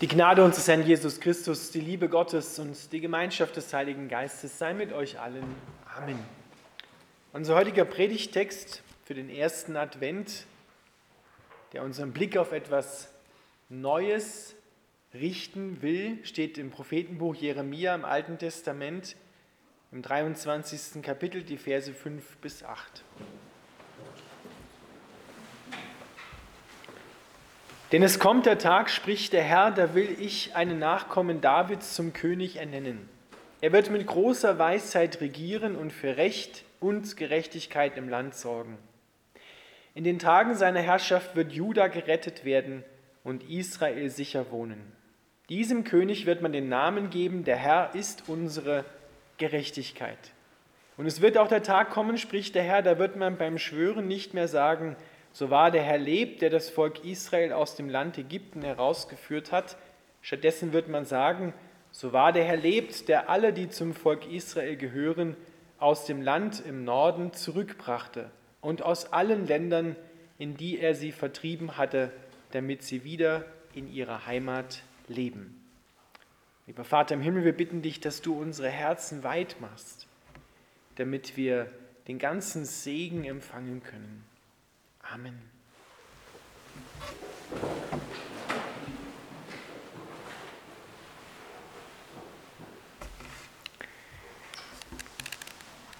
Die Gnade unseres Herrn Jesus Christus, die Liebe Gottes und die Gemeinschaft des Heiligen Geistes sei mit euch allen. Amen. Unser heutiger Predigtext für den ersten Advent, der unseren Blick auf etwas Neues richten will, steht im Prophetenbuch Jeremia im Alten Testament im 23. Kapitel, die Verse 5 bis 8. Denn es kommt der Tag, spricht der Herr, da will ich einen Nachkommen Davids zum König ernennen. Er wird mit großer Weisheit regieren und für Recht und Gerechtigkeit im Land sorgen. In den Tagen seiner Herrschaft wird Juda gerettet werden und Israel sicher wohnen. Diesem König wird man den Namen geben, der Herr ist unsere Gerechtigkeit. Und es wird auch der Tag kommen, spricht der Herr, da wird man beim Schwören nicht mehr sagen, so wahr der Herr lebt, der das Volk Israel aus dem Land Ägypten herausgeführt hat. Stattdessen wird man sagen, so wahr der Herr lebt, der alle, die zum Volk Israel gehören, aus dem Land im Norden zurückbrachte und aus allen Ländern, in die er sie vertrieben hatte, damit sie wieder in ihrer Heimat leben. Lieber Vater im Himmel, wir bitten dich, dass du unsere Herzen weit machst, damit wir den ganzen Segen empfangen können. Amen.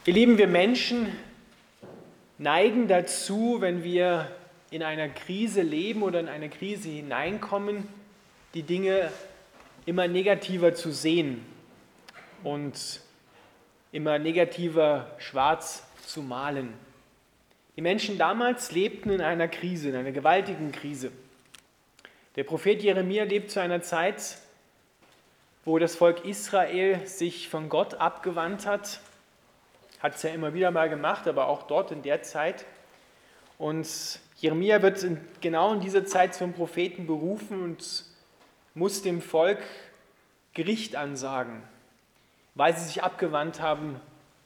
Ihr Lieben, wir Menschen neigen dazu, wenn wir in einer Krise leben oder in eine Krise hineinkommen, die Dinge immer negativer zu sehen und immer negativer schwarz zu malen. Die Menschen damals lebten in einer Krise, in einer gewaltigen Krise. Der Prophet Jeremia lebt zu einer Zeit, wo das Volk Israel sich von Gott abgewandt hat. Hat es ja immer wieder mal gemacht, aber auch dort in der Zeit. Und Jeremia wird in, genau in dieser Zeit zum Propheten berufen und muss dem Volk Gericht ansagen, weil sie sich abgewandt haben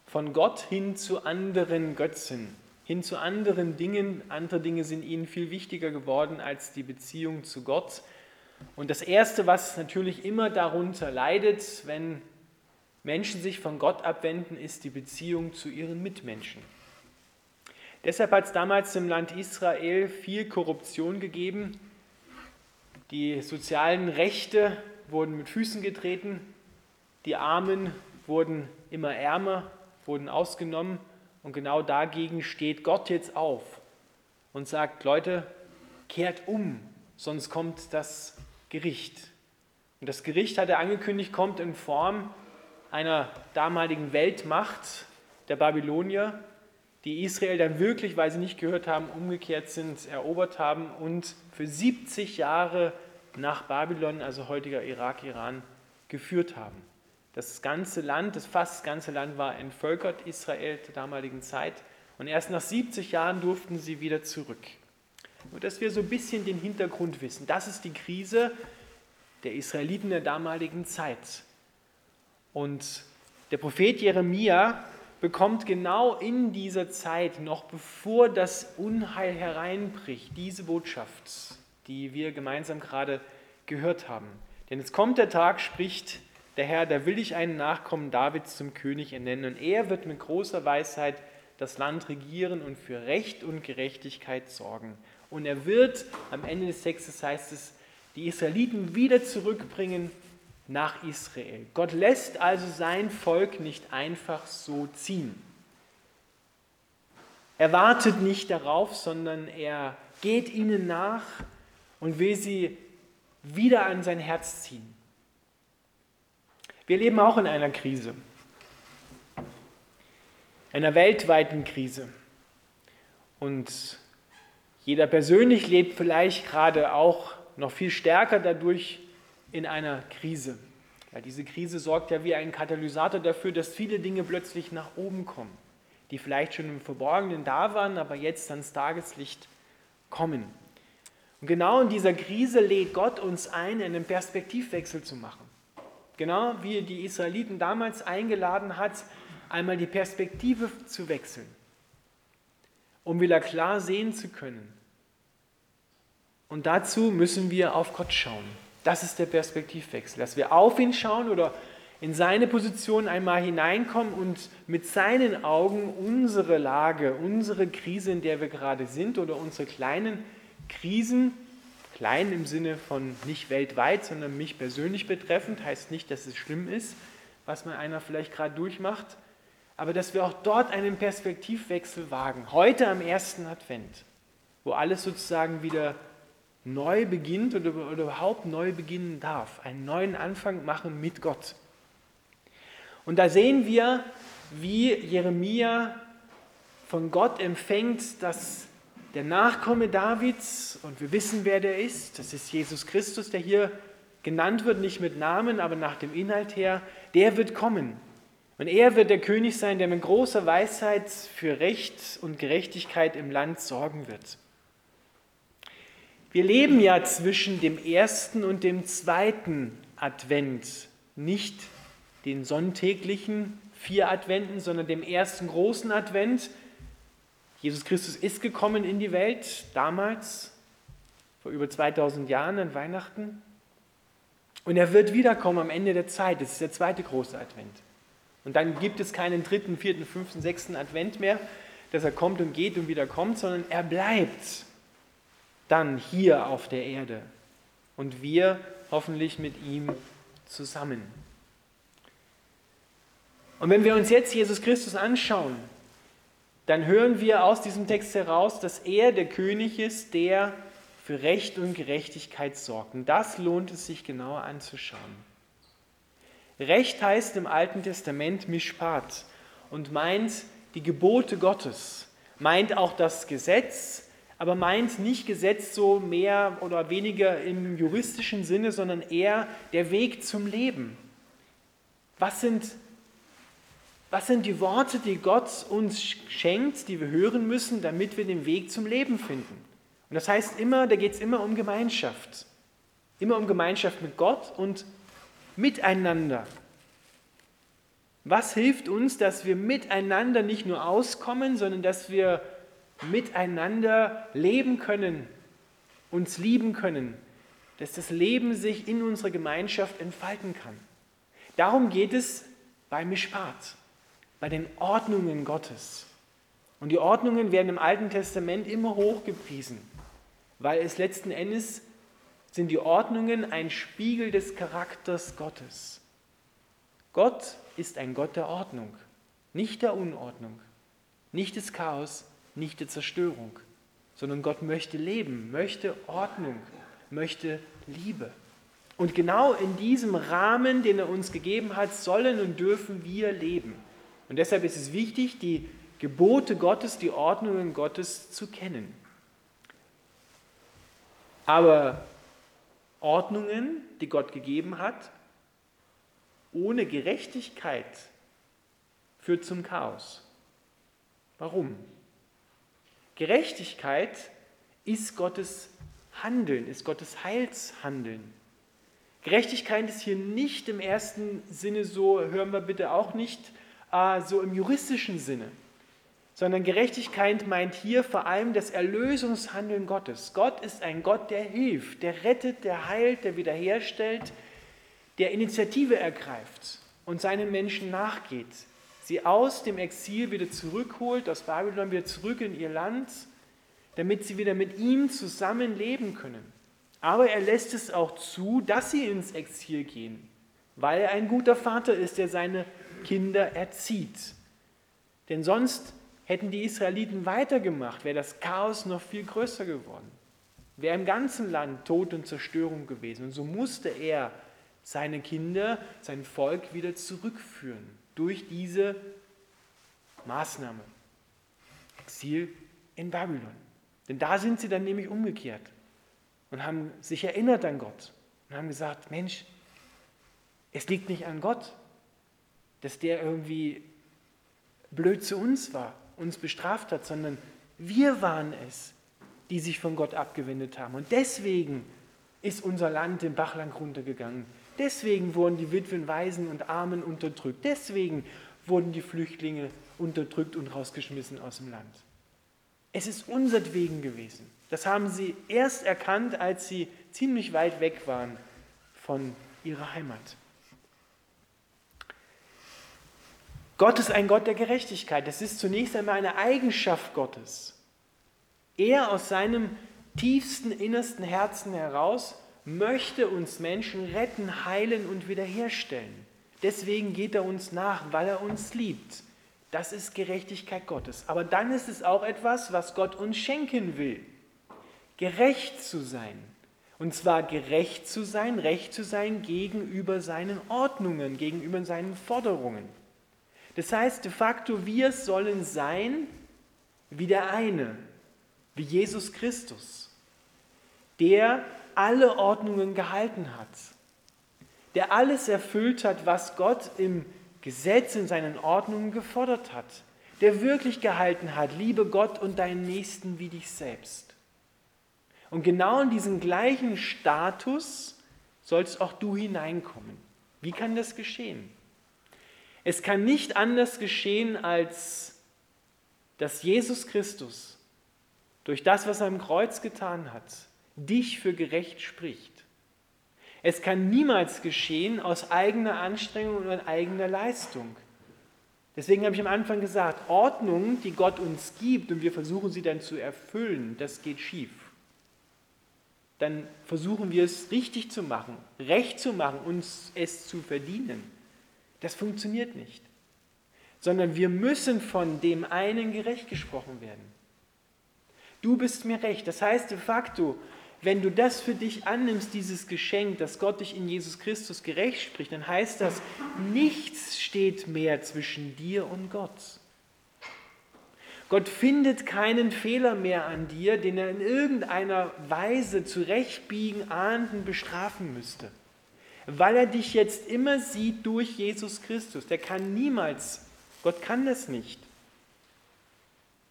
von Gott hin zu anderen Götzen hin zu anderen Dingen. Andere Dinge sind ihnen viel wichtiger geworden als die Beziehung zu Gott. Und das Erste, was natürlich immer darunter leidet, wenn Menschen sich von Gott abwenden, ist die Beziehung zu ihren Mitmenschen. Deshalb hat es damals im Land Israel viel Korruption gegeben. Die sozialen Rechte wurden mit Füßen getreten. Die Armen wurden immer ärmer, wurden ausgenommen. Und genau dagegen steht Gott jetzt auf und sagt, Leute, kehrt um, sonst kommt das Gericht. Und das Gericht hat er angekündigt, kommt in Form einer damaligen Weltmacht, der Babylonier, die Israel dann wirklich, weil sie nicht gehört haben, umgekehrt sind, erobert haben und für 70 Jahre nach Babylon, also heutiger Irak, Iran, geführt haben. Das ganze Land, das fast ganze Land war entvölkert, Israel zur damaligen Zeit. Und erst nach 70 Jahren durften sie wieder zurück. Nur dass wir so ein bisschen den Hintergrund wissen. Das ist die Krise der Israeliten der damaligen Zeit. Und der Prophet Jeremia bekommt genau in dieser Zeit, noch bevor das Unheil hereinbricht, diese Botschaft, die wir gemeinsam gerade gehört haben. Denn es kommt der Tag, spricht der Herr, da will ich einen Nachkommen Davids zum König ernennen und er wird mit großer Weisheit das Land regieren und für Recht und Gerechtigkeit sorgen. Und er wird, am Ende des Textes heißt es, die Israeliten wieder zurückbringen nach Israel. Gott lässt also sein Volk nicht einfach so ziehen. Er wartet nicht darauf, sondern er geht ihnen nach und will sie wieder an sein Herz ziehen. Wir leben auch in einer Krise, einer weltweiten Krise. Und jeder persönlich lebt vielleicht gerade auch noch viel stärker dadurch in einer Krise. Weil diese Krise sorgt ja wie ein Katalysator dafür, dass viele Dinge plötzlich nach oben kommen, die vielleicht schon im Verborgenen da waren, aber jetzt ans Tageslicht kommen. Und genau in dieser Krise lädt Gott uns ein, einen Perspektivwechsel zu machen. Genau wie er die Israeliten damals eingeladen hat, einmal die Perspektive zu wechseln, um wieder klar sehen zu können. Und dazu müssen wir auf Gott schauen. Das ist der Perspektivwechsel, dass wir auf ihn schauen oder in seine Position einmal hineinkommen und mit seinen Augen unsere Lage, unsere Krise, in der wir gerade sind oder unsere kleinen Krisen, klein im Sinne von nicht weltweit, sondern mich persönlich betreffend, heißt nicht, dass es schlimm ist, was man einer vielleicht gerade durchmacht, aber dass wir auch dort einen Perspektivwechsel wagen, heute am ersten Advent, wo alles sozusagen wieder neu beginnt oder, oder überhaupt neu beginnen darf, einen neuen Anfang machen mit Gott. Und da sehen wir, wie Jeremia von Gott empfängt, dass der Nachkomme Davids, und wir wissen, wer der ist, das ist Jesus Christus, der hier genannt wird, nicht mit Namen, aber nach dem Inhalt her, der wird kommen. Und er wird der König sein, der mit großer Weisheit für Recht und Gerechtigkeit im Land sorgen wird. Wir leben ja zwischen dem ersten und dem zweiten Advent, nicht den sonntäglichen vier Adventen, sondern dem ersten großen Advent. Jesus Christus ist gekommen in die Welt, damals, vor über 2000 Jahren an Weihnachten. Und er wird wiederkommen am Ende der Zeit. Das ist der zweite große Advent. Und dann gibt es keinen dritten, vierten, fünften, sechsten Advent mehr, dass er kommt und geht und wieder kommt, sondern er bleibt dann hier auf der Erde und wir hoffentlich mit ihm zusammen. Und wenn wir uns jetzt Jesus Christus anschauen, dann hören wir aus diesem Text heraus, dass er der König ist, der für Recht und Gerechtigkeit sorgt. Und das lohnt es sich genauer anzuschauen. Recht heißt im Alten Testament Mishpat und meint die Gebote Gottes, meint auch das Gesetz, aber meint nicht Gesetz so mehr oder weniger im juristischen Sinne, sondern eher der Weg zum Leben. Was sind, was sind die Worte, die Gott uns schenkt, die wir hören müssen, damit wir den Weg zum Leben finden? Und das heißt immer, da geht es immer um Gemeinschaft. Immer um Gemeinschaft mit Gott und miteinander. Was hilft uns, dass wir miteinander nicht nur auskommen, sondern dass wir miteinander leben können, uns lieben können, dass das Leben sich in unserer Gemeinschaft entfalten kann. Darum geht es bei Mishpat, bei den Ordnungen Gottes. Und die Ordnungen werden im Alten Testament immer hochgepriesen, weil es letzten Endes sind die Ordnungen ein Spiegel des Charakters Gottes. Gott ist ein Gott der Ordnung, nicht der Unordnung, nicht des Chaos, nicht die Zerstörung, sondern Gott möchte Leben, möchte Ordnung, möchte Liebe. Und genau in diesem Rahmen, den er uns gegeben hat, sollen und dürfen wir leben. Und deshalb ist es wichtig, die Gebote Gottes, die Ordnungen Gottes zu kennen. Aber Ordnungen, die Gott gegeben hat, ohne Gerechtigkeit führt zum Chaos. Warum? Gerechtigkeit ist Gottes Handeln, ist Gottes Heilshandeln. Gerechtigkeit ist hier nicht im ersten Sinne so, hören wir bitte auch nicht, äh, so im juristischen Sinne, sondern Gerechtigkeit meint hier vor allem das Erlösungshandeln Gottes. Gott ist ein Gott, der hilft, der rettet, der heilt, der wiederherstellt, der Initiative ergreift und seinen Menschen nachgeht sie aus dem Exil wieder zurückholt, aus Babylon wieder zurück in ihr Land, damit sie wieder mit ihm zusammen leben können. Aber er lässt es auch zu, dass sie ins Exil gehen, weil er ein guter Vater ist, der seine Kinder erzieht. Denn sonst hätten die Israeliten weitergemacht, wäre das Chaos noch viel größer geworden. Wäre im ganzen Land Tod und Zerstörung gewesen. Und so musste er seine Kinder, sein Volk wieder zurückführen durch diese Maßnahme. Exil in Babylon. Denn da sind sie dann nämlich umgekehrt und haben sich erinnert an Gott und haben gesagt, Mensch, es liegt nicht an Gott, dass der irgendwie blöd zu uns war, uns bestraft hat, sondern wir waren es, die sich von Gott abgewendet haben. Und deswegen ist unser Land den Bachland runtergegangen. Deswegen wurden die Witwen, Waisen und Armen unterdrückt. Deswegen wurden die Flüchtlinge unterdrückt und rausgeschmissen aus dem Land. Es ist unsertwegen gewesen. Das haben sie erst erkannt, als sie ziemlich weit weg waren von ihrer Heimat. Gott ist ein Gott der Gerechtigkeit. Das ist zunächst einmal eine Eigenschaft Gottes. Er aus seinem tiefsten, innersten Herzen heraus möchte uns Menschen retten, heilen und wiederherstellen. Deswegen geht er uns nach, weil er uns liebt. Das ist Gerechtigkeit Gottes. Aber dann ist es auch etwas, was Gott uns schenken will. Gerecht zu sein. Und zwar gerecht zu sein, recht zu sein gegenüber seinen Ordnungen, gegenüber seinen Forderungen. Das heißt de facto, wir sollen sein wie der eine, wie Jesus Christus, der alle Ordnungen gehalten hat, der alles erfüllt hat, was Gott im Gesetz, in seinen Ordnungen gefordert hat, der wirklich gehalten hat, liebe Gott und deinen Nächsten wie dich selbst. Und genau in diesen gleichen Status sollst auch du hineinkommen. Wie kann das geschehen? Es kann nicht anders geschehen, als dass Jesus Christus durch das, was er am Kreuz getan hat, dich für gerecht spricht. Es kann niemals geschehen aus eigener Anstrengung und eigener Leistung. Deswegen habe ich am Anfang gesagt, Ordnung, die Gott uns gibt und wir versuchen sie dann zu erfüllen, das geht schief. Dann versuchen wir es richtig zu machen, recht zu machen, uns es zu verdienen. Das funktioniert nicht. Sondern wir müssen von dem einen gerecht gesprochen werden. Du bist mir recht. Das heißt de facto, wenn du das für dich annimmst, dieses Geschenk, dass Gott dich in Jesus Christus gerecht spricht, dann heißt das, nichts steht mehr zwischen dir und Gott. Gott findet keinen Fehler mehr an dir, den er in irgendeiner Weise zurechtbiegen, ahnden, bestrafen müsste weil er dich jetzt immer sieht durch Jesus Christus. Der kann niemals, Gott kann das nicht,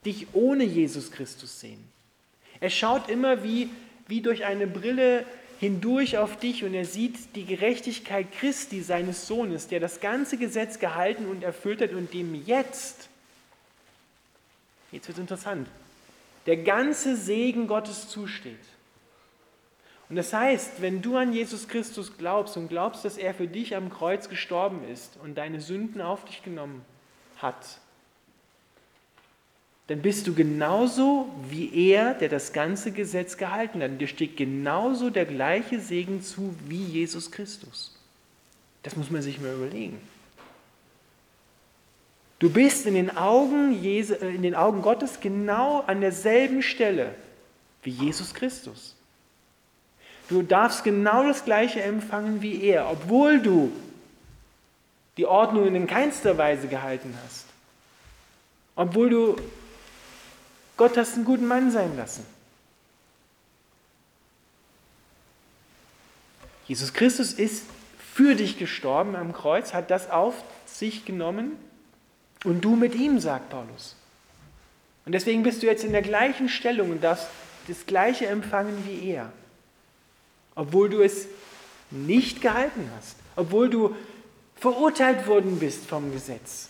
dich ohne Jesus Christus sehen. Er schaut immer wie, wie durch eine Brille hindurch auf dich und er sieht die Gerechtigkeit Christi, seines Sohnes, der das ganze Gesetz gehalten und erfüllt hat und dem jetzt, jetzt wird es interessant, der ganze Segen Gottes zusteht. Und das heißt, wenn du an Jesus Christus glaubst und glaubst, dass er für dich am Kreuz gestorben ist und deine Sünden auf dich genommen hat, dann bist du genauso wie er, der das ganze Gesetz gehalten hat. Und dir steht genauso der gleiche Segen zu wie Jesus Christus. Das muss man sich mal überlegen. Du bist in den Augen, Jesu, äh, in den Augen Gottes genau an derselben Stelle wie Jesus Christus. Du darfst genau das Gleiche empfangen wie er, obwohl du die Ordnungen in keinster Weise gehalten hast. Obwohl du Gott hast einen guten Mann sein lassen. Jesus Christus ist für dich gestorben am Kreuz, hat das auf sich genommen und du mit ihm, sagt Paulus. Und deswegen bist du jetzt in der gleichen Stellung und darfst das Gleiche empfangen wie er obwohl du es nicht gehalten hast, obwohl du verurteilt worden bist vom Gesetz.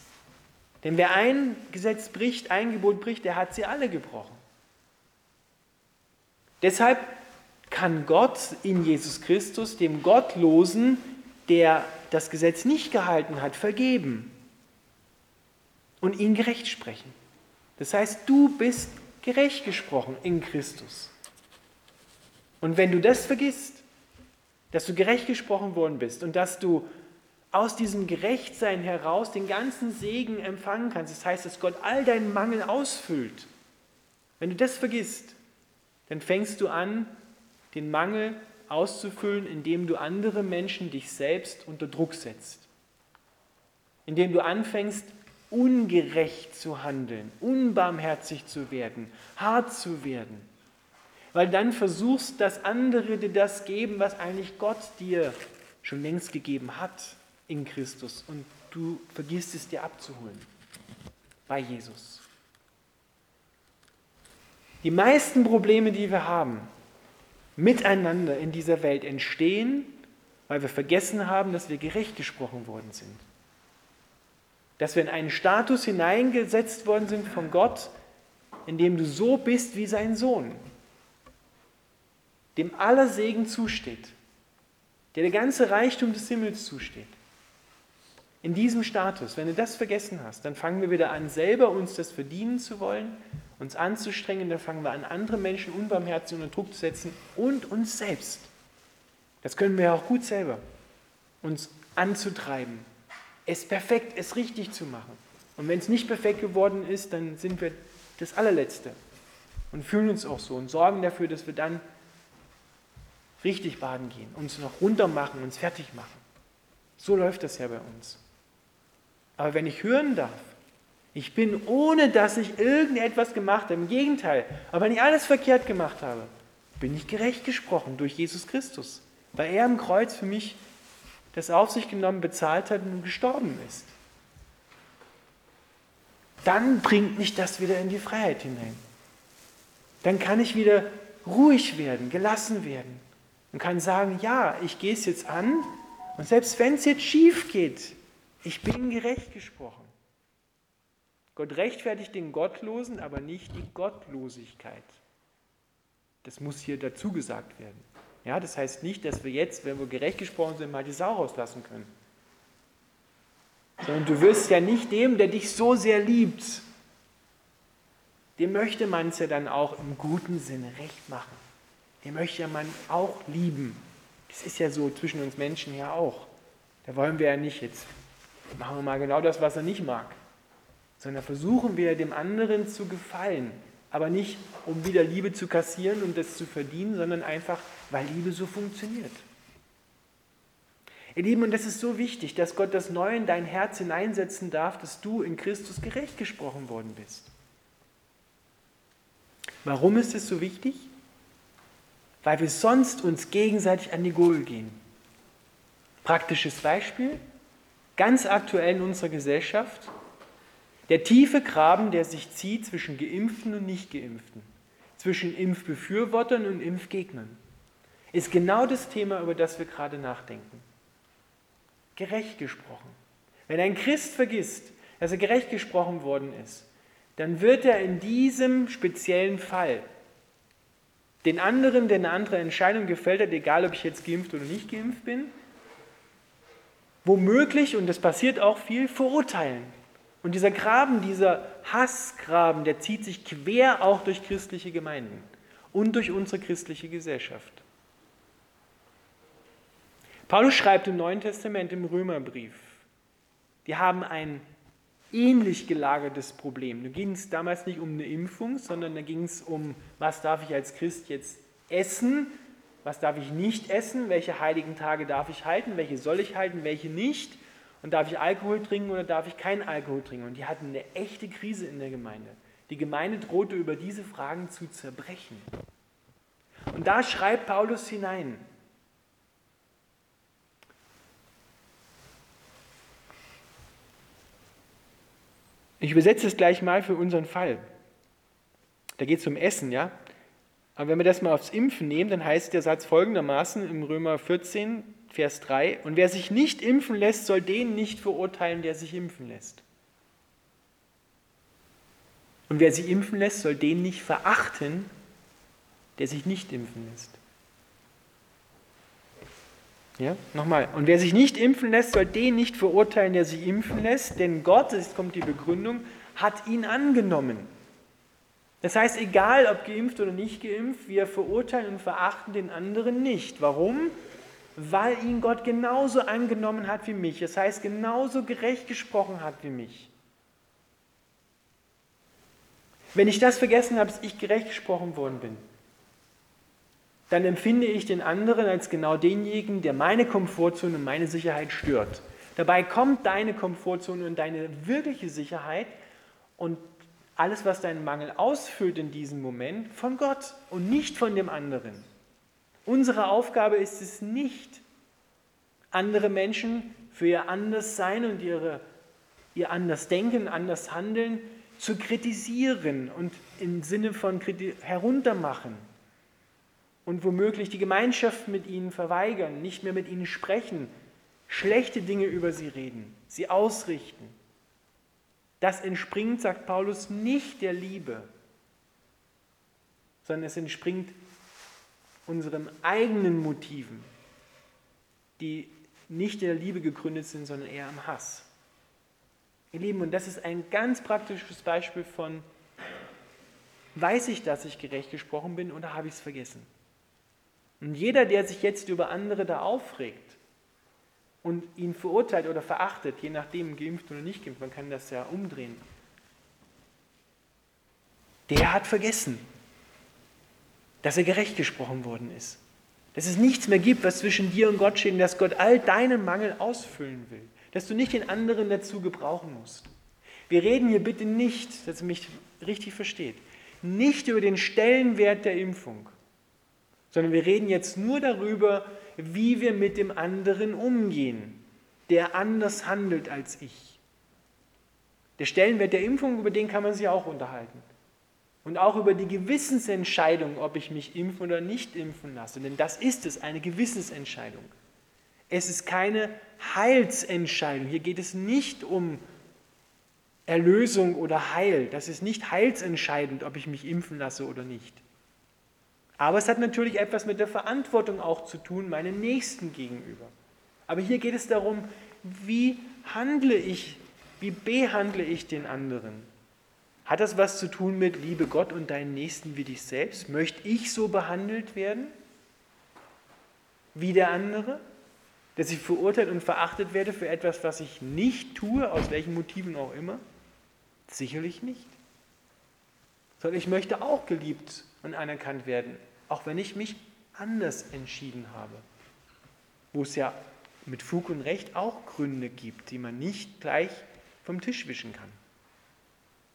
Denn wer ein Gesetz bricht, ein Gebot bricht, der hat sie alle gebrochen. Deshalb kann Gott in Jesus Christus dem Gottlosen, der das Gesetz nicht gehalten hat, vergeben und ihn gerecht sprechen. Das heißt, du bist gerecht gesprochen in Christus. Und wenn du das vergisst, dass du gerecht gesprochen worden bist und dass du aus diesem Gerechtsein heraus den ganzen Segen empfangen kannst, das heißt, dass Gott all deinen Mangel ausfüllt, wenn du das vergisst, dann fängst du an, den Mangel auszufüllen, indem du andere Menschen, dich selbst unter Druck setzt. Indem du anfängst, ungerecht zu handeln, unbarmherzig zu werden, hart zu werden weil dann versuchst, dass andere dir das geben, was eigentlich Gott dir schon längst gegeben hat in Christus und du vergisst es dir abzuholen bei Jesus. Die meisten Probleme, die wir haben, miteinander in dieser Welt entstehen, weil wir vergessen haben, dass wir gerecht gesprochen worden sind. Dass wir in einen Status hineingesetzt worden sind von Gott, in dem du so bist wie sein Sohn dem aller Segen zusteht. der der ganze Reichtum des Himmels zusteht. In diesem Status, wenn du das vergessen hast, dann fangen wir wieder an, selber uns das verdienen zu wollen, uns anzustrengen, dann fangen wir an, andere Menschen unbarmherzig unter Druck zu setzen und uns selbst. Das können wir ja auch gut selber, uns anzutreiben, es perfekt, es richtig zu machen. Und wenn es nicht perfekt geworden ist, dann sind wir das allerletzte und fühlen uns auch so und sorgen dafür, dass wir dann richtig baden gehen, uns noch runter machen, uns fertig machen. So läuft das ja bei uns. Aber wenn ich hören darf, ich bin ohne, dass ich irgendetwas gemacht habe, im Gegenteil, aber wenn ich alles verkehrt gemacht habe, bin ich gerecht gesprochen durch Jesus Christus, weil er am Kreuz für mich das auf sich genommen, bezahlt hat und gestorben ist. Dann bringt mich das wieder in die Freiheit hinein. Dann kann ich wieder ruhig werden, gelassen werden und kann sagen, ja, ich gehe es jetzt an und selbst wenn es jetzt schief geht, ich bin gerecht gesprochen. Gott rechtfertigt den Gottlosen, aber nicht die Gottlosigkeit. Das muss hier dazu gesagt werden. Ja, das heißt nicht, dass wir jetzt, wenn wir gerecht gesprochen sind, mal die Sau rauslassen können. Sondern du wirst ja nicht dem, der dich so sehr liebt, dem möchte man es ja dann auch im guten Sinne recht machen. Dem möchte man auch lieben. Das ist ja so zwischen uns Menschen ja auch. Da wollen wir ja nicht jetzt, machen wir mal genau das, was er nicht mag, sondern versuchen wir dem anderen zu gefallen. Aber nicht, um wieder Liebe zu kassieren und das zu verdienen, sondern einfach, weil Liebe so funktioniert. Ihr Lieben, und das ist so wichtig, dass Gott das Neue in dein Herz hineinsetzen darf, dass du in Christus gerecht gesprochen worden bist. Warum ist es so wichtig? Weil wir sonst uns gegenseitig an die Gurgel gehen. Praktisches Beispiel, ganz aktuell in unserer Gesellschaft, der tiefe Graben, der sich zieht zwischen Geimpften und Nichtgeimpften, zwischen Impfbefürwortern und Impfgegnern, ist genau das Thema, über das wir gerade nachdenken. Gerecht gesprochen. Wenn ein Christ vergisst, dass er gerecht gesprochen worden ist, dann wird er in diesem speziellen Fall den anderen, der eine andere Entscheidung gefällt hat, egal ob ich jetzt geimpft oder nicht geimpft bin, womöglich, und das passiert auch viel, verurteilen. Und dieser Graben, dieser Hassgraben, der zieht sich quer auch durch christliche Gemeinden und durch unsere christliche Gesellschaft. Paulus schreibt im Neuen Testament im Römerbrief, die haben ein ähnlich gelagertes Problem. Da ging es damals nicht um eine Impfung, sondern da ging es um, was darf ich als Christ jetzt essen, was darf ich nicht essen, welche heiligen Tage darf ich halten, welche soll ich halten, welche nicht. Und darf ich Alkohol trinken oder darf ich keinen Alkohol trinken? Und die hatten eine echte Krise in der Gemeinde. Die Gemeinde drohte über diese Fragen zu zerbrechen. Und da schreibt Paulus hinein. Ich übersetze es gleich mal für unseren Fall. Da geht es um Essen, ja? Aber wenn wir das mal aufs Impfen nehmen, dann heißt der Satz folgendermaßen im Römer 14, Vers 3, und wer sich nicht impfen lässt, soll den nicht verurteilen, der sich impfen lässt. Und wer sich impfen lässt, soll den nicht verachten, der sich nicht impfen lässt. Ja, nochmal. Und wer sich nicht impfen lässt, soll den nicht verurteilen, der sich impfen lässt, denn Gott, jetzt kommt die Begründung, hat ihn angenommen. Das heißt, egal ob geimpft oder nicht geimpft, wir verurteilen und verachten den anderen nicht. Warum? weil ihn Gott genauso angenommen hat wie mich. Das heißt, genauso gerecht gesprochen hat wie mich. Wenn ich das vergessen habe, dass ich gerecht gesprochen worden bin, dann empfinde ich den anderen als genau denjenigen, der meine Komfortzone und meine Sicherheit stört. Dabei kommt deine Komfortzone und deine wirkliche Sicherheit und alles, was deinen Mangel ausfüllt in diesem Moment, von Gott und nicht von dem anderen. Unsere Aufgabe ist es nicht, andere Menschen für ihr Anderssein und ihre, ihr Andersdenken, anders Handeln zu kritisieren und im Sinne von heruntermachen und womöglich die Gemeinschaft mit ihnen verweigern, nicht mehr mit ihnen sprechen, schlechte Dinge über sie reden, sie ausrichten. Das entspringt, sagt Paulus, nicht der Liebe, sondern es entspringt unseren eigenen Motiven. die nicht in der Liebe gegründet sind, sondern eher am Hass. Ihr Lieben, und das ist ein ganz praktisches Beispiel von, weiß ich, dass ich gerecht gesprochen bin oder habe ich es vergessen? Und jeder, der sich jetzt über andere da aufregt und ihn verurteilt oder verachtet, je nachdem, geimpft oder nicht geimpft, man kann das ja umdrehen, der hat vergessen, dass er gerecht gesprochen worden ist. Dass es nichts mehr gibt, was zwischen dir und Gott steht, dass Gott all deinen Mangel ausfüllen will. Dass du nicht den anderen dazu gebrauchen musst. Wir reden hier bitte nicht, dass ihr mich richtig versteht, nicht über den Stellenwert der Impfung, sondern wir reden jetzt nur darüber, wie wir mit dem anderen umgehen, der anders handelt als ich. Der Stellenwert der Impfung, über den kann man sich auch unterhalten. Und auch über die Gewissensentscheidung, ob ich mich impfen oder nicht impfen lasse. Denn das ist es, eine Gewissensentscheidung. Es ist keine Heilsentscheidung. Hier geht es nicht um Erlösung oder Heil. Das ist nicht heilsentscheidend, ob ich mich impfen lasse oder nicht. Aber es hat natürlich etwas mit der Verantwortung auch zu tun, meinen Nächsten gegenüber. Aber hier geht es darum, wie handle ich, wie behandle ich den anderen? Hat das was zu tun mit Liebe Gott und deinen Nächsten wie dich selbst? Möchte ich so behandelt werden wie der andere? Dass ich verurteilt und verachtet werde für etwas, was ich nicht tue, aus welchen Motiven auch immer? Sicherlich nicht. Sondern ich möchte auch geliebt und anerkannt werden, auch wenn ich mich anders entschieden habe. Wo es ja mit Fug und Recht auch Gründe gibt, die man nicht gleich vom Tisch wischen kann.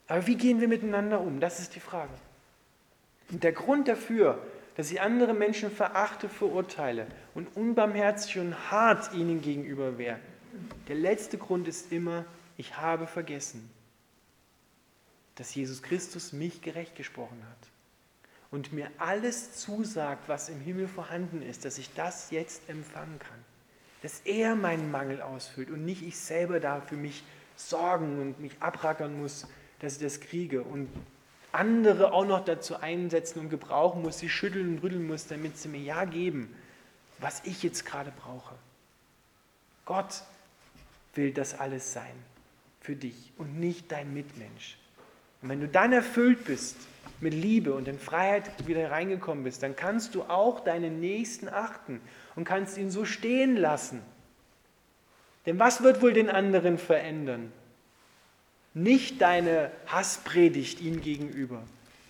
Aber wie gehen wir miteinander um? Das ist die Frage. Und der Grund dafür, dass ich andere Menschen verachte, verurteile und unbarmherzig und hart ihnen gegenüber wäre, der letzte Grund ist immer, ich habe vergessen, dass Jesus Christus mich gerecht gesprochen hat und mir alles zusagt, was im Himmel vorhanden ist, dass ich das jetzt empfangen kann. Dass er meinen Mangel ausfüllt und nicht ich selber da für mich sorgen und mich abrackern muss, dass ich das kriege und andere auch noch dazu einsetzen und gebrauchen muss, sie schütteln und rütteln muss, damit sie mir ja geben, was ich jetzt gerade brauche. Gott will das alles sein für dich und nicht dein Mitmensch. Und wenn du dann erfüllt bist mit Liebe und in Freiheit wieder reingekommen bist, dann kannst du auch deinen Nächsten achten und kannst ihn so stehen lassen. Denn was wird wohl den anderen verändern? Nicht deine Hasspredigt ihm gegenüber,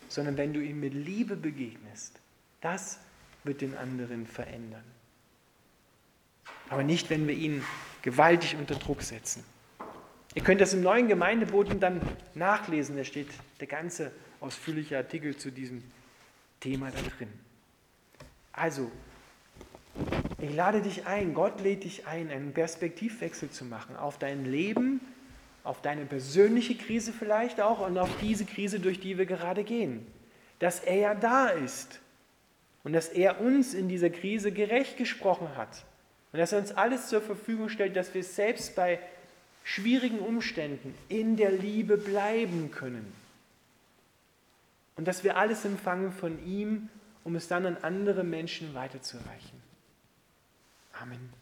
sondern wenn du ihm mit Liebe begegnest. Das wird den anderen verändern. Aber nicht, wenn wir ihn gewaltig unter Druck setzen. Ihr könnt das im neuen Gemeindeboten dann nachlesen. Da steht der ganze ausführliche Artikel zu diesem Thema da drin. Also, ich lade dich ein, Gott lädt dich ein, einen Perspektivwechsel zu machen auf dein Leben auf deine persönliche Krise vielleicht auch und auf diese Krise, durch die wir gerade gehen. Dass er ja da ist und dass er uns in dieser Krise gerecht gesprochen hat und dass er uns alles zur Verfügung stellt, dass wir selbst bei schwierigen Umständen in der Liebe bleiben können. Und dass wir alles empfangen von ihm, um es dann an andere Menschen weiterzureichen. Amen.